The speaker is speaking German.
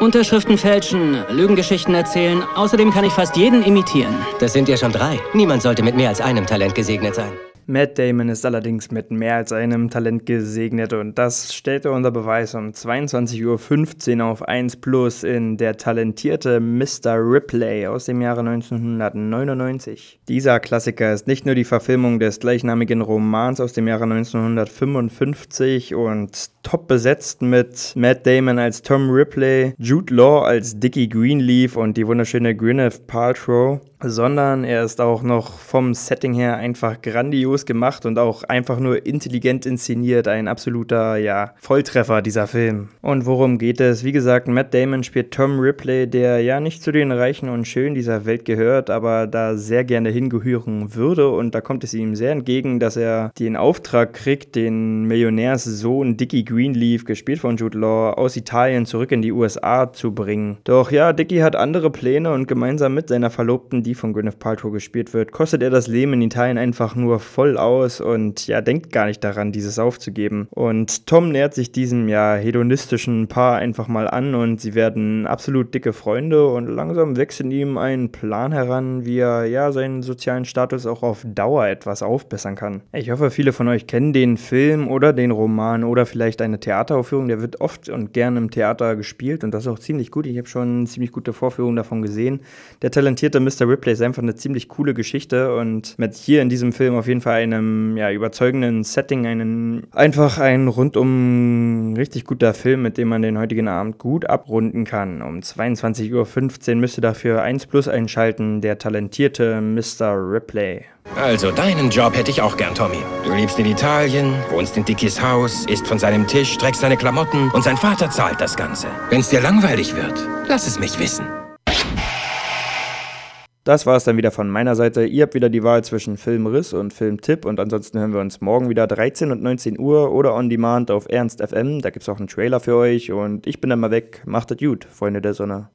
Unterschriften fälschen, Lügengeschichten erzählen. Außerdem kann ich fast jeden imitieren. Das sind ja schon drei. Niemand sollte mit mehr als einem Talent gesegnet sein. Matt Damon ist allerdings mit mehr als einem Talent gesegnet und das stellt er unter Beweis um 22.15 Uhr auf 1 Plus in Der talentierte Mr. Ripley aus dem Jahre 1999. Dieser Klassiker ist nicht nur die Verfilmung des gleichnamigen Romans aus dem Jahre 1955 und top besetzt mit Matt Damon als Tom Ripley, Jude Law als Dickie Greenleaf und die wunderschöne Gwyneth Paltrow, sondern er ist auch noch vom Setting her einfach grandios gemacht und auch einfach nur intelligent inszeniert. Ein absoluter, ja, Volltreffer dieser Film. Und worum geht es? Wie gesagt, Matt Damon spielt Tom Ripley, der ja nicht zu den Reichen und Schönen dieser Welt gehört, aber da sehr gerne hingehören würde. Und da kommt es ihm sehr entgegen, dass er den Auftrag kriegt, den Millionärssohn Dickie Greenleaf, gespielt von Jude Law, aus Italien zurück in die USA zu bringen. Doch ja, Dickie hat andere Pläne und gemeinsam mit seiner Verlobten die von Gwyneth Paltrow gespielt wird, kostet er das Leben in Italien einfach nur voll aus und ja, denkt gar nicht daran, dieses aufzugeben. Und Tom nähert sich diesem ja hedonistischen Paar einfach mal an und sie werden absolut dicke Freunde und langsam wächst in ihm ein Plan heran, wie er ja seinen sozialen Status auch auf Dauer etwas aufbessern kann. Ich hoffe, viele von euch kennen den Film oder den Roman oder vielleicht eine Theateraufführung, der wird oft und gern im Theater gespielt und das ist auch ziemlich gut. Ich habe schon ziemlich gute Vorführungen davon gesehen. Der talentierte Mr. Ripley ist einfach eine ziemlich coole Geschichte und mit hier in diesem Film auf jeden Fall einem ja, überzeugenden Setting, einen, einfach ein rundum richtig guter Film, mit dem man den heutigen Abend gut abrunden kann. Um 22.15 Uhr müsst ihr dafür 1 Plus einschalten, der talentierte Mr. Ripley. Also, deinen Job hätte ich auch gern, Tommy. Du lebst in Italien, wohnst in Dickies Haus, isst von seinem Tisch, trägst seine Klamotten und sein Vater zahlt das Ganze. Wenn's dir langweilig wird, lass es mich wissen. Das war es dann wieder von meiner Seite. Ihr habt wieder die Wahl zwischen Filmriss und Filmtipp und ansonsten hören wir uns morgen wieder 13 und 19 Uhr oder on demand auf Ernst FM. Da gibt es auch einen Trailer für euch und ich bin dann mal weg. Macht es gut, Freunde der Sonne.